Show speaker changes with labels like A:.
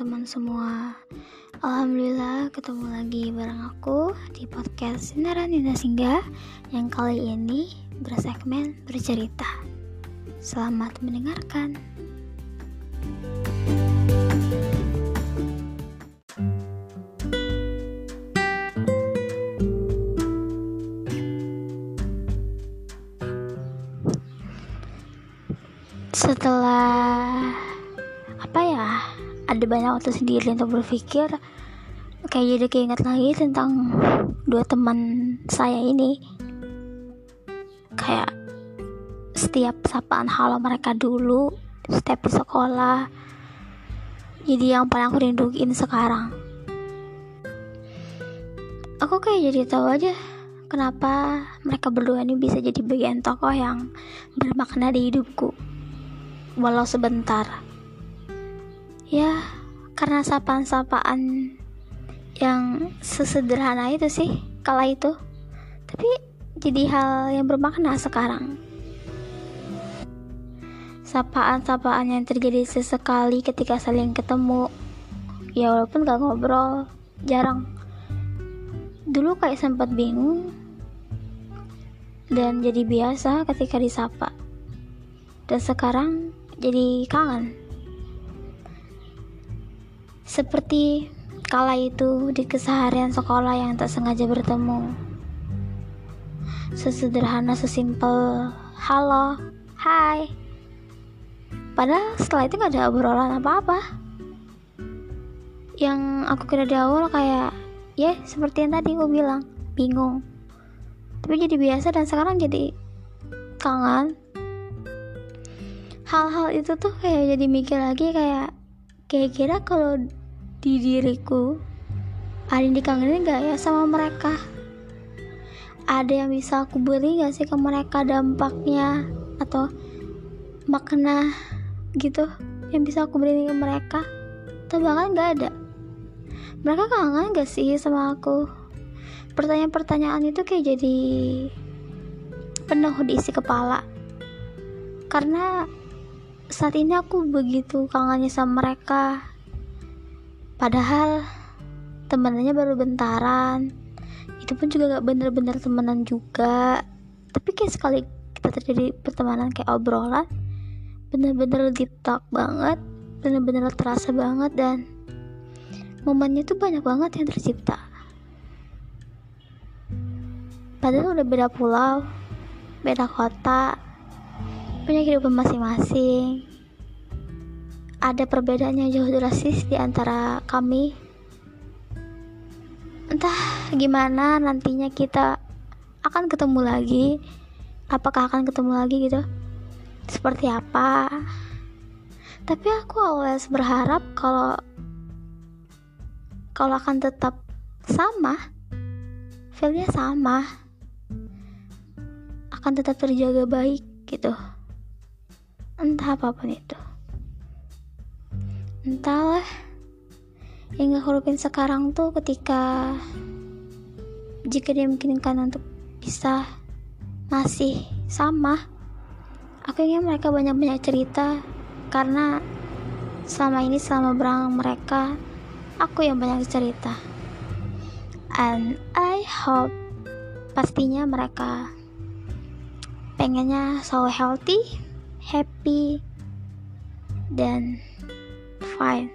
A: teman-teman semua. Alhamdulillah ketemu lagi bareng aku di podcast Sinaran Indah Singgah Yang kali ini bersegmen bercerita. Selamat mendengarkan. Setelah apa ya ada banyak waktu sendiri untuk berpikir. Kayak jadi keinget lagi tentang dua teman saya ini. Kayak setiap sapaan halo mereka dulu setiap di sekolah. Jadi yang paling aku rinduin sekarang. Aku kayak jadi tahu aja kenapa mereka berdua ini bisa jadi bagian tokoh yang bermakna di hidupku. Walau sebentar ya karena sapaan-sapaan yang sesederhana itu sih kala itu. Tapi jadi hal yang bermakna sekarang. Sapaan-sapaan yang terjadi sesekali ketika saling ketemu. Ya walaupun gak ngobrol jarang. Dulu kayak sempat bingung dan jadi biasa ketika disapa. Dan sekarang jadi kangen seperti kala itu di keseharian sekolah yang tak sengaja bertemu. Sesederhana, sesimpel, halo, hai. Padahal setelah itu gak ada obrolan apa-apa. Yang aku kira di awal kayak, ya seperti yang tadi aku bilang, bingung. Tapi jadi biasa dan sekarang jadi kangen. Hal-hal itu tuh kayak jadi mikir lagi kayak, kira-kira kalau di diriku. Ada yang dikangenin gak ya sama mereka? Ada yang bisa aku beri gak sih ke mereka dampaknya atau makna gitu yang bisa aku beri ke mereka? Atau bahkan gak ada? Mereka kangen gak sih sama aku? Pertanyaan-pertanyaan itu kayak jadi penuh di isi kepala. Karena saat ini aku begitu kangennya sama mereka padahal temenannya baru bentaran. Itu pun juga gak bener-bener temenan juga. Tapi kayak sekali kita terjadi pertemanan kayak obrolan bener-bener deep talk banget bener-bener terasa banget dan momennya tuh banyak banget yang tercipta. Padahal udah beda pulau beda kota punya kehidupan masing-masing ada perbedaan yang jauh drastis di antara kami. Entah gimana nantinya kita akan ketemu lagi. Apakah akan ketemu lagi gitu? Seperti apa? Tapi aku always berharap kalau kalau akan tetap sama. Feelnya sama. Akan tetap terjaga baik gitu. Entah apa pun itu entahlah. Yang gak hurufin sekarang tuh ketika jika dia memungkinkan untuk bisa masih sama aku ingin mereka banyak-banyak cerita. Karena selama ini selama berang mereka aku yang banyak cerita. And I hope pastinya mereka pengennya selalu healthy happy dan fine